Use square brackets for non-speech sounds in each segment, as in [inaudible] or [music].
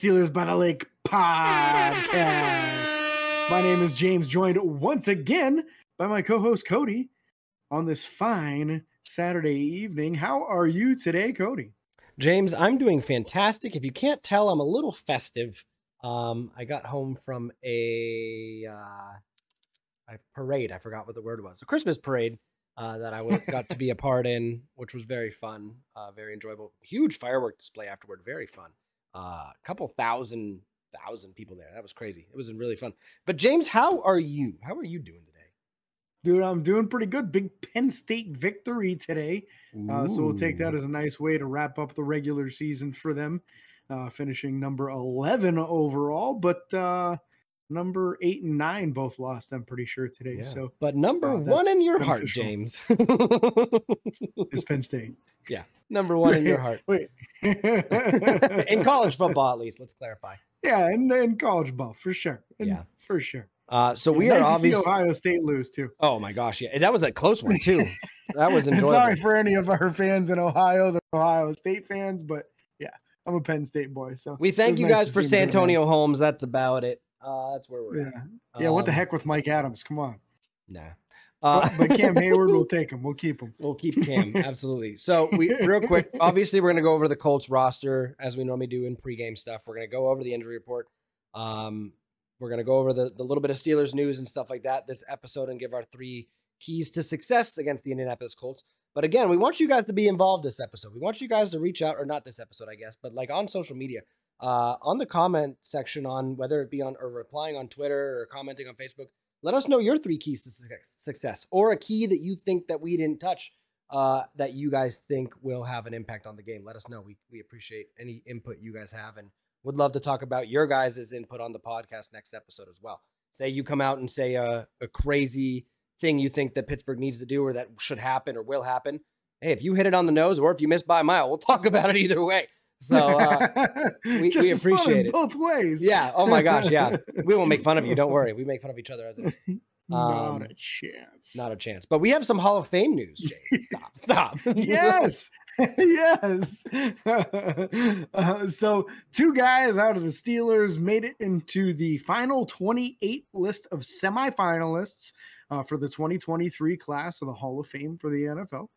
Steelers by the Lake podcast. My name is James, joined once again by my co host Cody on this fine Saturday evening. How are you today, Cody? James, I'm doing fantastic. If you can't tell, I'm a little festive. Um, I got home from a, uh, a parade. I forgot what the word was. A Christmas parade uh, that I [laughs] got to be a part in, which was very fun, uh, very enjoyable. Huge firework display afterward, very fun. A uh, couple thousand thousand people there. That was crazy. It was really fun. But James, how are you? How are you doing today? Dude, I'm doing pretty good. Big Penn State victory today. Uh, so we'll take that as a nice way to wrap up the regular season for them, uh, finishing number 11 overall. But uh, number eight and nine both lost, I'm pretty sure, today. Yeah. So but number uh, one in your heart. James. [laughs] is Penn State. Yeah, number one in your [laughs] heart. Wait. [laughs] in college football, at least. Let's clarify. Yeah, and in college ball for sure. And Yeah. for sure. Uh, so we nice are obviously. Ohio State lose too. Oh my gosh, yeah, that was a close one too. That was enjoyable. Sorry for any of our fans in Ohio, the Ohio State fans, but yeah, I'm a Penn State boy. So we thank you nice guys for. Santonio Holmes. That's about it. Uh, that's where we're Yeah, at. yeah. what the Um, heck with Mike Adams? Come on. Nah. Uh, But, but Cam [laughs] Heyward we'll take him. We'll keep him. We'll keep Cam, [laughs] absolutely. So we real quick, [laughs] obviously we're gonna go over the Colts roster as we normally do in pregame stuff. We're gonna go over the injury report. Um, we're gonna go over the, the little bit of Steelers news and stuff like that this episode and give our three keys to success against the Indianapolis Colts. But again, we want you guys to be involved this episode. We want you guys to reach out, or not this episode, I guess, but like on social media, uh, on the comment section on whether it be on or replying on Twitter or commenting on Facebook. Let us know your three keys to success- or a key that you think that we didn't touch uh, that you guys think will have an impact on the game. Let us know. We we appreciate any input you guys have, and would love to talk about your guys' input on the podcast next episode as well. Say you come out and say a, a crazy thing you think that Pittsburgh needs to do or that should happen or will happen. Hey, if you hit it on the nose or if you miss by a mile, we'll talk [laughs] about it either way. So uh, [laughs] we- we appreciate it. both ways. yeah, oh my gosh, yeah, we won't make fun of you. Don't worry, we make fun of each other as it is. [laughs] Not Um, a chance. Not a chance. But we have some Hall of Fame news, Jay. Stop. Stop. [laughs] yes yes Uh, so two guys out of the steelers made it into the final 28 list of semifinalists uh, for the 2023 class of the hall of fame for the nfl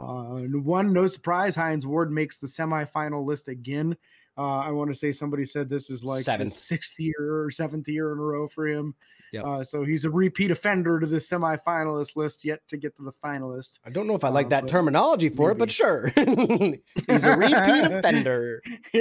uh, one no surprise hines ward makes the semifinal list again uh, i want to say somebody said this is like Seventh. sixth year or seventh year in a row for him Yep. uh, so he's a repeat offender to the semifinalist list yet to get to the finalist I don't know if I like Uh, that terminology for it, but sure. [laughs] He's a repeat offender. [laughs] he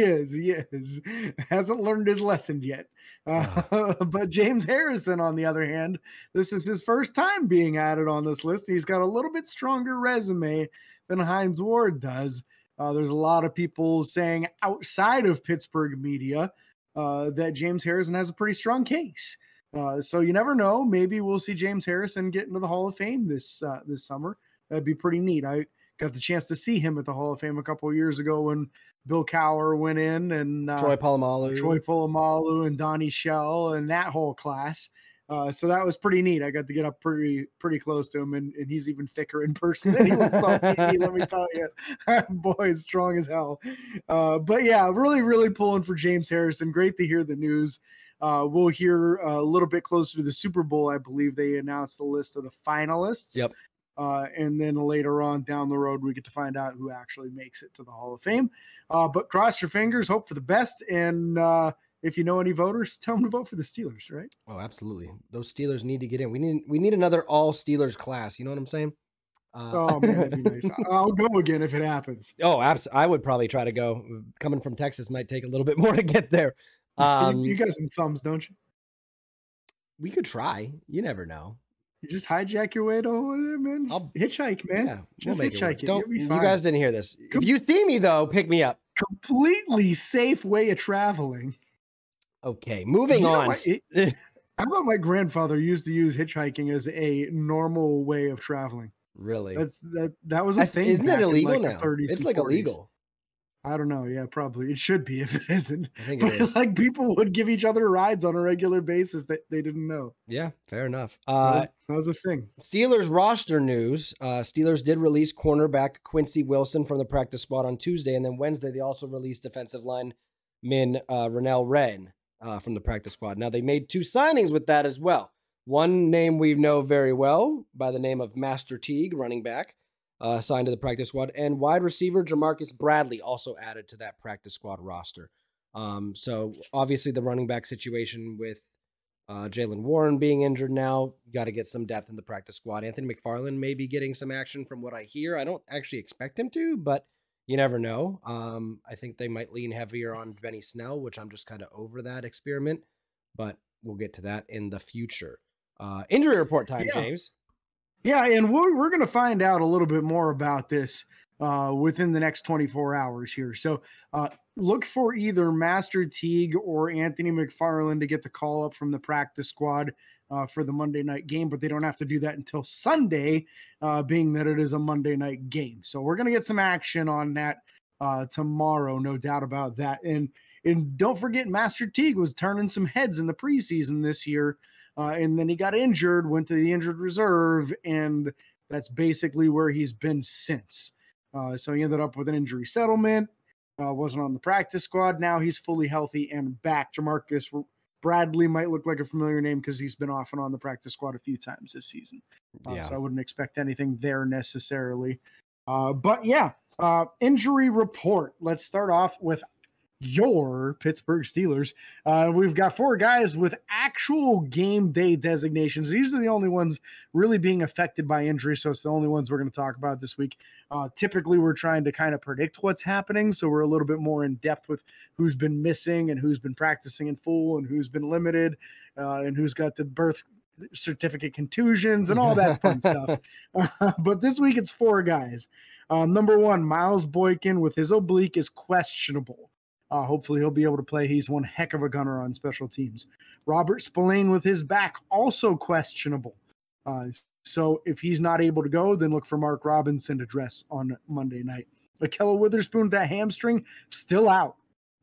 is. He is. Hasn't learned his lesson yet. Uh, [laughs] but James Harrison, on the other hand, this is his first time being added on this list. He's got a little bit stronger resume than Hines Ward does. Uh, there's a lot of people saying outside of Pittsburgh media uh, that James Harrison has a pretty strong case. Uh, so you never know. Maybe we'll see James Harrison get into the Hall of Fame this uh, this summer. That'd be pretty neat. I got the chance to see him at the Hall of Fame a couple of years ago when Bill Cowher went in and uh, Troy Polamalu. Troy Polamalu and Donnie Shell and that whole class. Uh, so that was pretty neat. I got to get up pretty pretty close to him, and, and he's even thicker in person than he looks on [laughs] TV. let me tell you, [laughs] boy, is strong as hell. Uh, but yeah, really, really pulling for James Harrison. Great to hear the news. Uh, we'll hear a little bit closer to the Super Bowl. I believe they announced the list of the finalists. Yep. Uh, and then later on down the road, we get to find out who actually makes it to the Hall of Fame. Uh, but cross your fingers, hope for the best, and uh, if you know any voters, tell them to vote for the Steelers, right? Oh, absolutely. Those Steelers need to get in. We need we need another all Steelers class. You know what I'm saying? Uh, Oh man, that'd be nice. [laughs] I'll go again if it happens. oh, abs- I would probably try to go. Coming from Texas might take a little bit [laughs] more to get there. Um, you, you got some thumbs, don't you? we could try. You never know. You just hijack your way to man. I'll- hitchhike, man. Yeah, we'll just it hitchhike it. Don't you guys didn't hear this? Com- If you see me though, pick me up. completely safe way of traveling. Okay, moving You know on. It- How about my grandfather used to use hitchhiking as a normal way of traveling? really? That's that. That was a I- thing. Isn't it illegal like, now? 30s It's like 40s. illegal. I don't know. Yeah, probably it should be if it isn't. I think it But, is. like people would give each other rides on a regular basis that they didn't know. Yeah, fair enough. That Uh, was, that was a thing. Steelers roster news. Uh, Steelers did release cornerback Quincy Wilson from the practice squad on Tuesday, and then Wednesday they also released defensive lineman uh, Renell Wren uh, from the practice squad. Now they made two signings with that as well. One name we know very well by the name of Master Teague, running back, uh, signed to the practice squad, and wide receiver Jamarcus Bradley also added to that practice squad roster. Um, so obviously the running back situation with uh, Jaylen Warren being injured now, got to get some depth in the practice squad. Anthony McFarland may be getting some action from what I hear. I don't actually expect him to, but you never know. Um, I think they might lean heavier on Benny Snell, which I'm just kind of over that experiment, but we'll get to that in the future. Uh, injury report time, Yeah. James. Yeah, and we're we're gonna find out a little bit more about this uh, within the next 24 hours here. So uh, look for either Master Teague or Anthony McFarland to get the call up from the practice squad uh, for the Monday night game, but they don't have to do that until Sunday, uh, being that it is a Monday night game. So we're gonna get some action on that uh, tomorrow, no doubt about that. And and don't forget, Master Teague was turning some heads in the preseason this year. Uh, and then he got injured, went to the injured reserve, and that's basically where he's been since. Uh, so he ended up with an injury settlement, uh, wasn't on the practice squad. Now he's fully healthy and back. Jamarcus Bradley might look like a familiar name because he's been off and on the practice squad a few times this season. Uh, Yeah. So I wouldn't expect anything there necessarily. Uh, but yeah, uh, injury report. Let's start off with your Pittsburgh Steelers. Uh, we've got four guys with actual game day designations. These are the only ones really being affected by injury, so it's the only ones we're going to talk about this week. Uh, typically, we're trying to kind of predict what's happening, so we're a little bit more in depth with who's been missing and who's been practicing in full and who's been limited uh, and who's got the birth certificate contusions and all that fun [laughs] stuff. [laughs] But this week it's four guys. Uh, number one, Miles Boykin with his oblique is questionable. Uh, hopefully, he'll be able to play. He's one heck of a gunner on special teams. Robert Spillane with his back also questionable. Uh, so if he's not able to go, then look for Mark Robinson to dress on Monday night. Ahkello Witherspoon with that hamstring still out.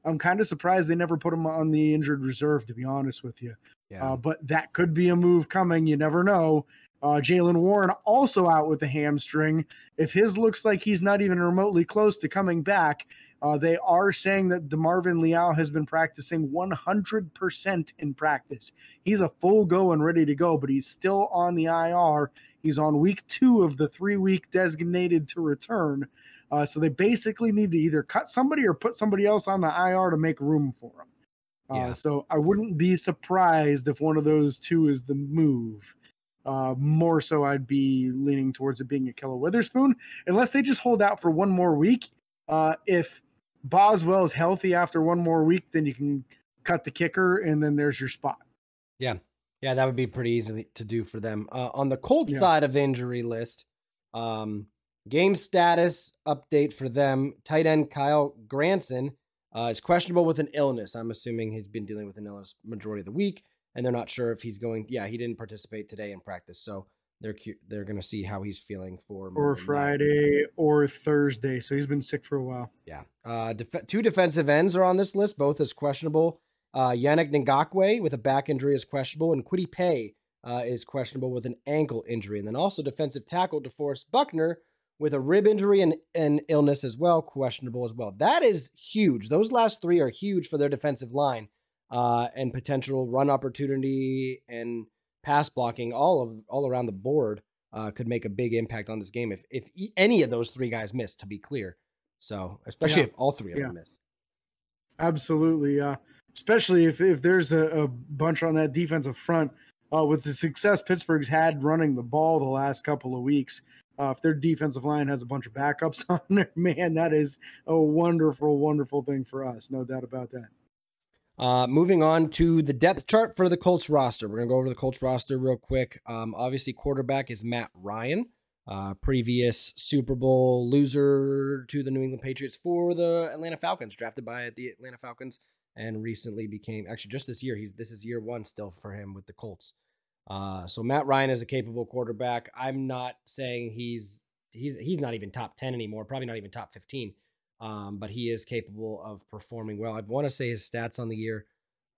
I'm kind of surprised they never put him on the injured reserve, to be honest with you. Yeah. Uh, but that could be a move coming. You never know. Uh, Jaylen Warren also out with the hamstring. If his looks like he's not even remotely close to coming back, uh, they are saying that DeMarvin Leal has been practicing 100% in practice. He's a full go and ready to go, but he's still on the IR. He's on week two of the three week designated to return. Uh, so they basically need to either cut somebody or put somebody else on the IR to make room for him. Uh, Yeah. So I wouldn't be surprised if one of those two is the move. Uh, more so, I'd be leaning towards it being Ahkello Witherspoon, unless they just hold out for one more week. Uh, if Boswell is healthy after one more week, then you can cut the kicker, and then there's your spot. Yeah, yeah, that would be pretty easy to do for them. Uh, on the Colts Yeah. side of the injury list, um, game status update for them. Tight end Kylen Granson uh, is questionable with an illness. I'm assuming he's been dealing with an illness majority of the week, and they're not sure if he's going. Yeah, he didn't participate today in practice, so they're cu- they're going to see how he's feeling for Or Monday night. Friday or Thursday. So he's been sick for a while. Yeah. Uh, def- two defensive ends are on this list, both as questionable. Uh, Yannick Ngakoue with a back injury is questionable, and Kwity Paye uh, is questionable with an ankle injury. And then also defensive tackle DeForest Buckner with a rib injury and an illness as well, questionable as well. That is huge. Those last three are huge for their defensive line uh, and potential run opportunity and pass blocking all of all around the board uh, could make a big impact on this game if if e- any of those three guys miss. To be clear, so especially Yeah. if all three of Yeah. them miss. Absolutely. Uh, especially if, if there's a, a bunch on that defensive front uh, with the success Pittsburgh's had running the ball the last couple of weeks. Uh, if their defensive line has a bunch of backups [laughs] on there, man, that is a wonderful, wonderful thing for us. No doubt about that. Uh, moving on to the depth chart for the Colts roster. We're gonna go over the Colts roster real quick. Um, obviously, quarterback is Matt Ryan, uh, previous Super Bowl loser to the New England Patriots for the Atlanta Falcons, drafted by the Atlanta Falcons, and recently became actually just this year. He's this is year one still for him with the Colts. Uh, so Matt Ryan is a capable quarterback. I'm not saying he's he's he's not even top ten anymore. Probably not even top fifteen. Um, but he is capable of performing well. I want to say his stats on the year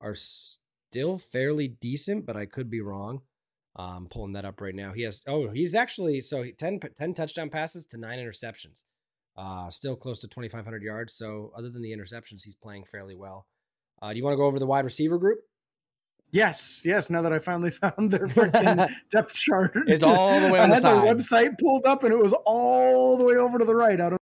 are still fairly decent, but I could be wrong. Um, pulling that up right now. He has oh, he's actually so 10, 10 touchdown passes to nine interceptions. Uh, still close to 2,500 yards. So other than the interceptions, he's playing fairly well. Uh, do you want to go over the wide receiver group? Yes, yes. Now that I finally [laughs] found their freaking [laughs] depth chart, it's all the way on I the had side. their website pulled up, and it was all the way over to the right. I don't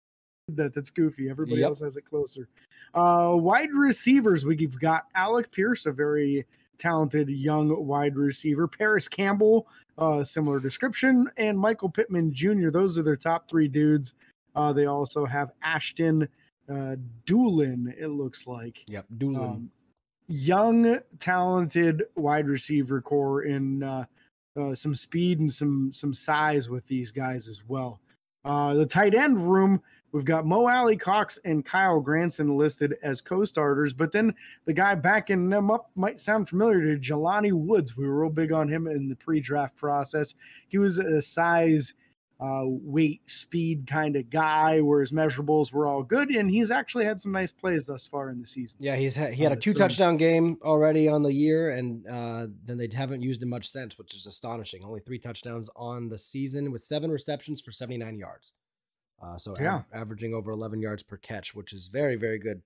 that that's goofy. Everybody Yep. else has it closer. Uh, wide receivers, we've got Alec Pierce, a very talented young wide receiver. Parris Campbell, uh, similar description, and Michael Pittman Jr. Those are their top three dudes. Uh, they also have Ashton uh, Dulin. It looks like Yep, Dulin. um, young, talented wide receiver core in uh, uh, some speed and some some size with these guys as well. Uh, the tight end room, we've got Mo Alie-Cox and Kylen Granson listed as co-starters, but then the guy backing them up might sound familiar to Jelani Woods. We were real big on him in the pre-draft process. He was a size uh, weight, speed kind of guy where his measurables were all good, and he's actually had some nice plays thus far in the season. Yeah, he's had, he had a Uh, two so- touchdown game already on the year, and uh, then they haven't used him much since, which is astonishing. Only three touchdowns on the season with seven receptions for 79 yards. Uh, so av- Yeah. averaging over 11 yards per catch, which is very, very good.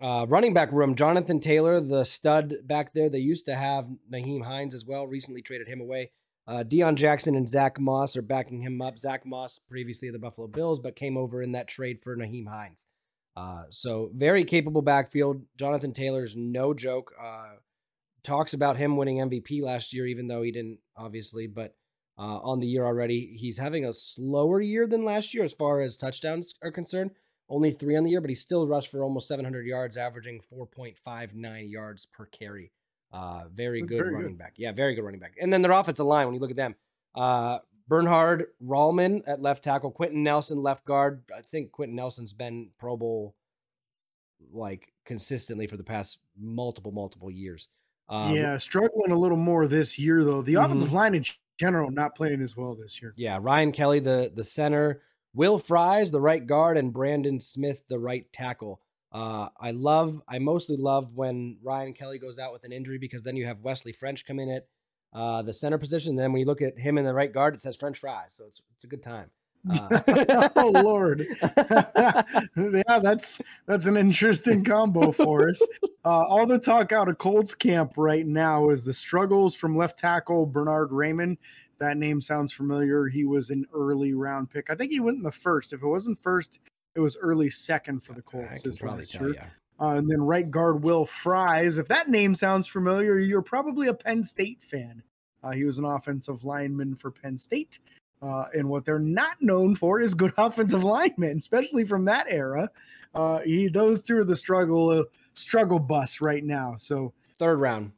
Uh, running back room, Jonathan Taylor, the stud back there. They used to have Nyheim Hines as well. Recently traded him away. Uh, Deon Jackson and Zach Moss are backing him up. Zach Moss, previously of the Buffalo Bills, but came over in that trade for Nyheim Hines. Uh, so very capable backfield. Jonathan Taylor's no joke. Uh, talks about him winning MVP last year, even though he didn't, obviously. But uh, on the year already, he's having a slower year than last year as far as touchdowns are concerned. Only three on the year, but he still rushed for almost 700 yards, averaging 4.59 yards per carry. Uh, very That's good very running good. back. Yeah, very good running back. And then their offensive line, when you look at them, uh, Bernhard Raimann at left tackle, Quenton Nelson left guard. I think Quenton Nelson's been Pro Bowl like consistently for the past multiple, multiple years. Um, yeah, struggling a little more this year though. The Mhm. offensive line in general not playing as well this year. Yeah, Ryan Kelly, the the center, Will Fries, the right guard, and Braden Smith, the right tackle. Uh, I love, I mostly love when Ryan Kelly goes out with an injury because then you have Wesley French come in at uh, the center position. Then when you look at him in the right guard, it says French fries, so it's it's a good time. Uh, [laughs] oh Lord, [laughs] yeah, that's that's an interesting combo for us. [laughs] Uh, all the talk out of Colts camp right now is the struggles from left tackle Bernhard Raimann. That name sounds familiar. He was an early round pick. I think he went in the first. If it wasn't first, it was early second for the Colts can this probably last year. ya. Uh, and then right guard Will Fries. If that name sounds familiar, you're probably a Penn State fan. Uh, he was an offensive lineman for Penn State. Uh, and what they're not known for is good [laughs] offensive linemen, especially from that era. Uh, he those two are the struggle uh, struggle bus right now. So Third round.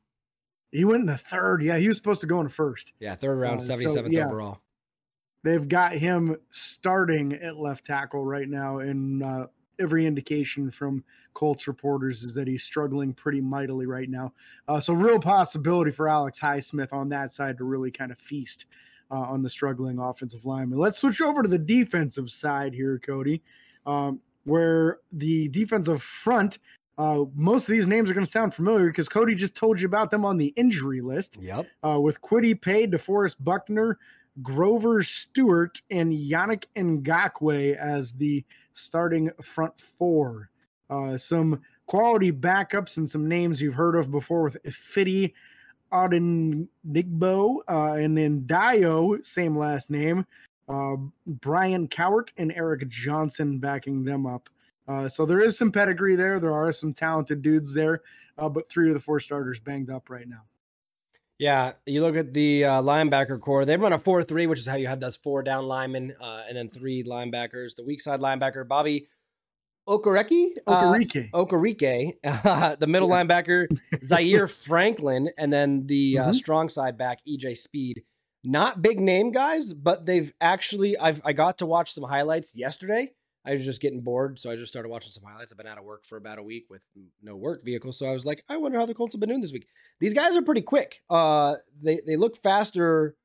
he went in the third. Yeah, he was supposed to go in the first. Yeah, third round, Uh, so, 77th yeah. overall. They've got him starting at left tackle right now, and uh, every indication from Colts reporters is that he's struggling pretty mightily right now. Uh, so, real possibility for Alex Highsmith on that side to really kind of feast uh, on the struggling offensive lineman. Let's switch over to the defensive side here, Cody, um, where the defensive front. Uh, most of these names are going to sound familiar because Cody just told you about them on the injury list Yep. uh, with Kwity Paye, DeForest Buckner, Grover Stewart, and Yannick Ngakoue as the starting front four. Uh, some quality backups and some names you've heard of before with Ifeadi Odenigbo, uh, and then Dio, same last name, uh, Brian Cowart and Eric Johnson backing them up. Uh, so there is some pedigree there. There are some talented dudes there, uh, but three of the four starters banged up right now. Yeah, you look at the uh, linebacker core. They run a four-three, which is how you have those four down linemen uh, and then three linebackers. The weak side linebacker, Bobby Okereke, uh, Okarike. Okereke, [laughs] the middle linebacker, [laughs] Zaire Franklin, and then the uh, Mhm. strong side back, EJ Speed. Not big name guys, but they've actually. I've I got to watch some highlights yesterday. I was just getting bored, so I just started watching some highlights. I've been out of work for about a week with no work vehicle, so I was like, I wonder how the Colts have been doing this week. These guys are pretty quick. Uh, they they look faster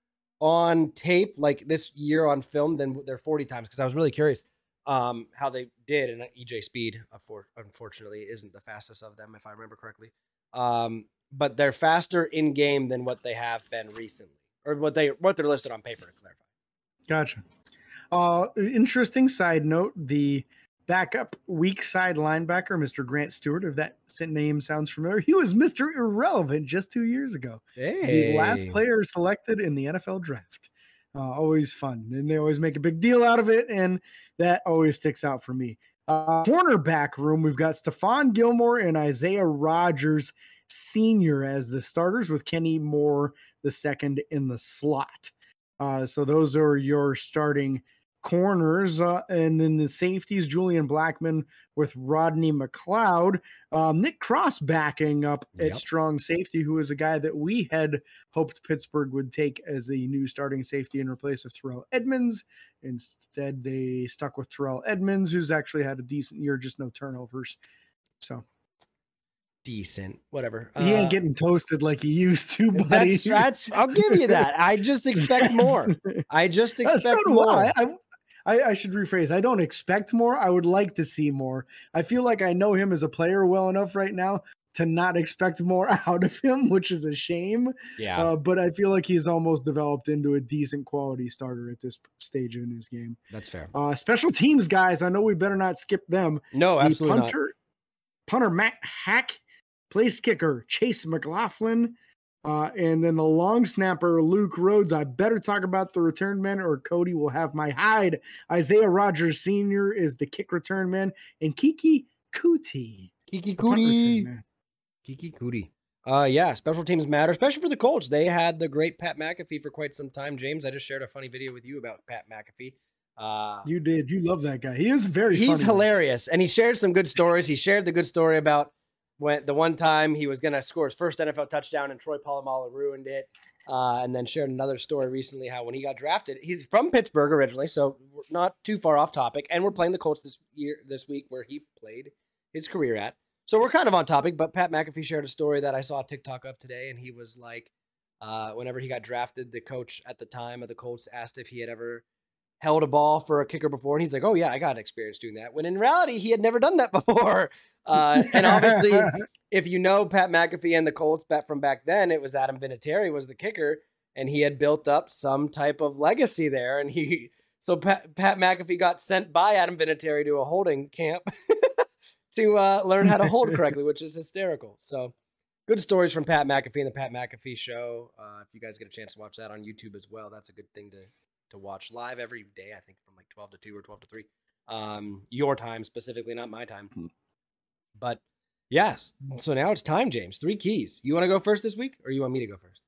on tape, like this year on film, than their forty times. Because I was really curious. Um, how they did, and EJ Speed, unfortunately, isn't the fastest of them, if I remember correctly. Um, but they're faster in game than what they have been recently, or what they what they're listed on paper. To clarify. Gotcha. Uh, interesting side note: the backup weak side linebacker, Mr. Grant Stuard, if that name sounds familiar, he was Mr. Irrelevant just two years ago. Hey. The last player selected in the NFL draft. Uh, always fun, and they always make a big deal out of it, and that always sticks out for me. Uh, cornerback room, we've got Stephon Gilmore and Isaiah Rodgers Senior as the starters, with Kenny Moore the second in the slot. Uh, so those are your starting corners, uh, and then the safeties, Julian Blackmon with Rodney McLeod, um, Nick Cross backing up yep. at strong safety, who is a guy that we had hoped Pittsburgh would take as the new starting safety in replace of Terrell Edmunds. Instead, they stuck with Terrell Edmunds, who's actually had a decent year, just no turnovers. So decent. Whatever. He ain't uh, getting toasted like he used to, buddy. That's, that's I'll give you that. I just [laughs] expect more. I just expect uh, so more. I. I, I, I, should rephrase. I don't expect more. I would like to see more. I feel like I know him as a player well enough right now to not expect more [laughs] out of him, which is a shame. Yeah. Uh, but I feel like he's almost developed into a decent quality starter at this stage in his game. That's fair. Uh, special teams guys, I know we better not skip them. No, the absolutely punter, not. Punter Matt Haack, place kicker Chase McLaughlin, uh, and then the long snapper, Luke Rhodes. I better talk about the return men or Cody will have my hide. Isaiah Rodgers Sr. is the kick return man, and Keke Coutee. Keke Coutee. Keke Coutee. Uh, yeah, special teams matter, especially for the Colts. They had the great Pat McAfee for quite some time. James, I just shared a funny video with you about Pat McAfee. Uh, you did. You love that guy. He is very. He's hilarious, and he shared some good stories. He shared the good story about when the one time he was going to score his first NFL touchdown and Troy Polamalu ruined it. Uh, and then shared another story recently how when he got drafted, he's from Pittsburgh originally, so we're not too far off topic. And we're playing the Colts this year, this week, where he played his career at. So we're kind of on topic. But Pat McAfee shared a story that I saw TikTok of today, and he was like, uh, whenever he got drafted, the coach at the time of the Colts asked if he had ever held a ball for a kicker before, and he's like, "Oh yeah, I got experience doing that." When in reality, he had never done that [laughs] before. Uh, and obviously, [laughs] if you know Pat McAfee and the Colts bet from back then, it was Adam Vinatieri was the kicker, and he had built up some type of legacy there. And he, so Pat, Pat McAfee got sent by Adam Vinatieri to a holding camp [laughs] to uh, learn how to hold correctly, which is hysterical. So. Good stories from Pat McAfee and the Pat McAfee show. Uh, if you guys get a chance to watch that on YouTube as well, that's a good thing to to watch live every day. I think from like twelve to two or twelve to three, um, your time specifically, not my time. Mm-hmm. But yes, so now it's time, James. Three keys. You want to go first this week, or you want me to go first?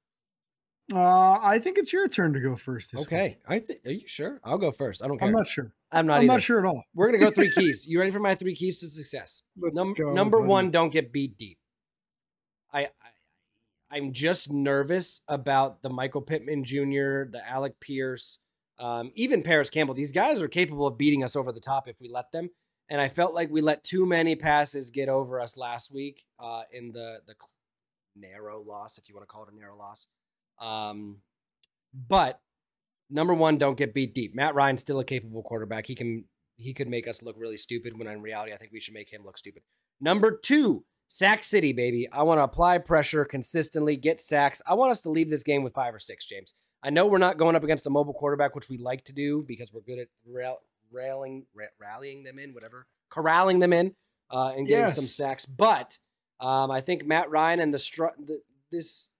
Uh, I think it's your turn to go first. okay, week. I think. Are you sure? I'll go first. I don't care. I'm not sure. I'm not. I'm either. not sure at all. We're gonna go three [laughs] keys. You ready for my three keys to success? Num- go, number buddy. one, don't get beat deep. I, I I'm just nervous about the Michael Pittman Jr., the Alec Pierce, um, even Parris Campbell, these guys are capable of beating us over the top if we let them. And I felt like we let too many passes get over us last week uh, in the the narrow loss, if you want to call it a narrow loss. Um, but number one, don't get beat deep. Matt Ryan's still a capable quarterback. He can he could make us look really stupid when in reality I think we should make him look stupid. Number two, Sack City, baby. I want to apply pressure consistently, get sacks. I want us to leave this game with five or six, James. I know we're not going up against a mobile quarterback, which we like to do because we're good at rail, railing, ra- rallying them in, whatever, corralling them in, uh, and getting yes. some sacks. But um, I think Matt Ryan and the, str- the this,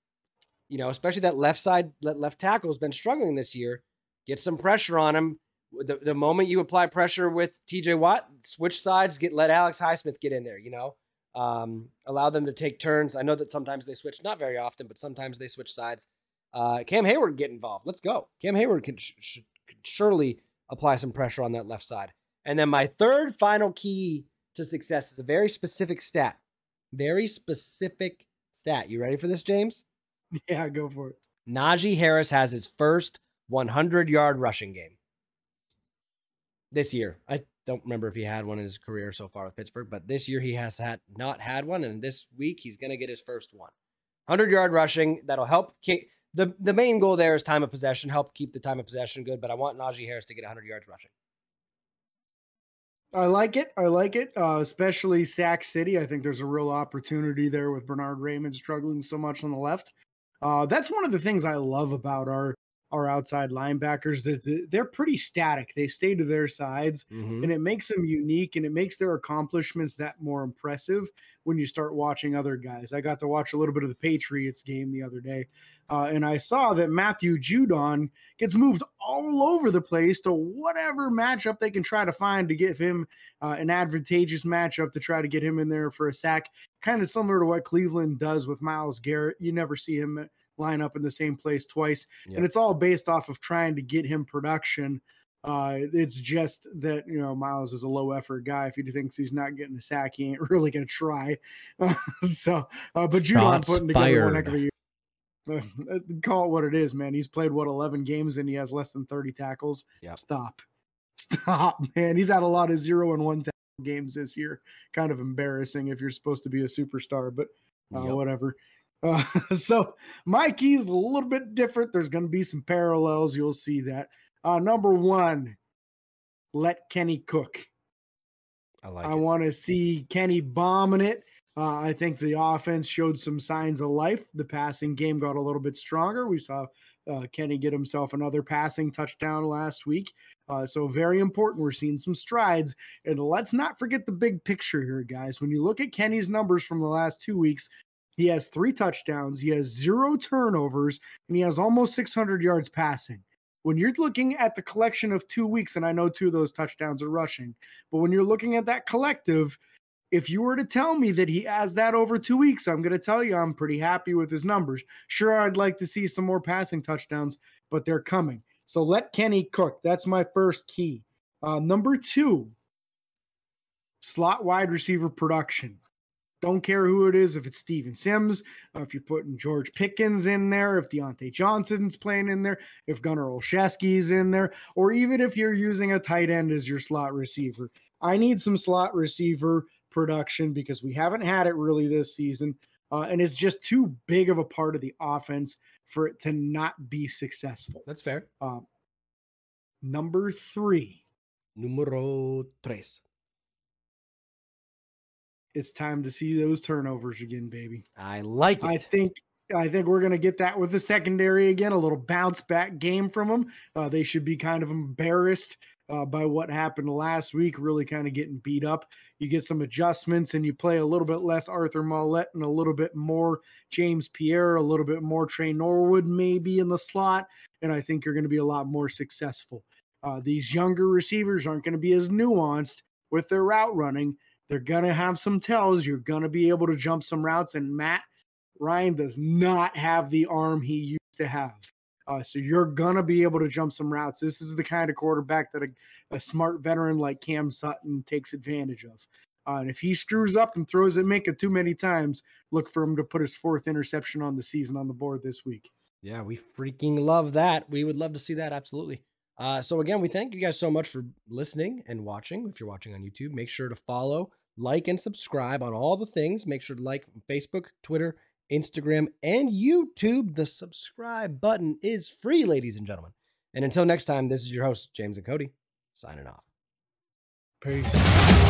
you know, especially that left side, that left tackle has been struggling this year. Get some pressure on him. The, the moment you apply pressure with TJ Watt, switch sides, get let Alex Highsmith get in there. You know, um, allow them to take turns. I know that sometimes they switch, not very often, but sometimes they switch sides. Uh, Cam Heyward get involved. Let's go. Cam Heyward can, sh- can surely apply some pressure on that left side. And then my third final key to success is a very specific stat. Very specific stat. You ready for this, James? [laughs] Yeah, go for it. Najee Harris has his first 100 yard rushing game this year. I don't remember if he had one in his career so far with Pittsburgh, but this year he has had not had one, and this week he's going to get his first one. 100 yard rushing that'll help the the main goal there is time of possession, help keep the time of possession good. But I want Najee Harris to get 100 yards rushing. I like it. I like it, uh, especially Sac City. I think there's a real opportunity there with Bernhard Raimann struggling so much on the left. Uh, that's one of the things I love about our our outside linebackers. They're pretty static. They stay to their sides, mm-hmm. and it makes them unique, and it makes their accomplishments that more impressive when you start watching other guys. I got to watch a little bit of the Patriots game the other day, uh, and I saw that Matthew Judon gets moved all over the place to whatever matchup they can try to find to give him uh, an advantageous matchup to try to get him in there for a sack. Kind of similar to what Cleveland does with Myles Garrett. You never see him line up in the same place twice, yep. and it's all based off of trying to get him production. Uh, it's just that you know Myles is a low effort guy. If he thinks he's not getting a sack, he ain't [laughs] really gonna try. [laughs] so, uh, but Judon putting together one heck of a year. Uh, [laughs] call it what it is, man. He's played what 11 games and he has less than 30 tackles. Yeah, stop, stop, man. He's had a lot of zero and one games this year. Kind of embarrassing if you're supposed to be a superstar, but uh, yep. whatever. Uh, [laughs] so my key is a little bit different. There's going to be some parallels. You'll see that. Uh, number one, let Kenny cook. I like. I want to see Kenny bombing it. Uh, I think the offense showed some signs of life. The passing game got a little bit stronger. We saw uh, Kenny get himself another passing touchdown last week. Uh, so, very important. We're seeing some strides. And let's not forget the big picture here, guys. When you look at Kenny's numbers from the last two weeks, he has three touchdowns, he has zero turnovers, and he has almost 600 yards passing when you're looking at the collection of two weeks, and I know two of those touchdowns are rushing, but when you're looking at that collective, if you were to tell me that he has that over two weeks, I'm going to tell you I'm pretty happy with his numbers. Sure, I'd like to see some more passing touchdowns, but they're coming. So let Kenny cook. That's my first key. Uh, number two, slot wide receiver production. Don't care who it is, if it's Steven Sims, uh, if you're putting George Pickens in there, if Diontae Johnson's playing in there, if Gunnar Olszewski's in there, or even if you're using a tight end as your slot receiver. I need some slot receiver production because we haven't had it really this season. Uh, and it's just too big of a part of the offense for it to not be successful. That's fair. Uh, number three. Numero tres it's time to see those turnovers again, baby. I like it. I think I think we're going to get that with the secondary again. A little bounce back game from them. Uh, they should be kind of embarrassed uh, by what happened last week, really kind of getting beat up. You get some adjustments and you play a little bit less Arthur Maulet and a little bit more James Pierre, a little bit more Tre Norwood maybe in the slot. And I think you're going to be a lot more successful. Uh, these younger receivers aren't going to be as nuanced with their route running they're going to have some tells. You're going to be able to jump some routes. And Matt Ryan does not have the arm he used to have. Uh, so you're going to be able to jump some routes. This is the kind of quarterback that a, a smart veteran like Cam Sutton takes advantage of. Uh, and if he screws up and throws it Minkah too many times, look for him to put his fourth interception on the season on the board this week. Yeah, we freaking love that. We would love to see that. Absolutely. Uh, so again, we thank you guys so much for listening and watching. If you're watching on YouTube, make sure to follow like and subscribe on all the things. Make sure to like Facebook, Twitter, Instagram, and YouTube. The subscribe button is free, ladies and gentlemen. And until next time, this is your host, James and Cody, signing off. Peace.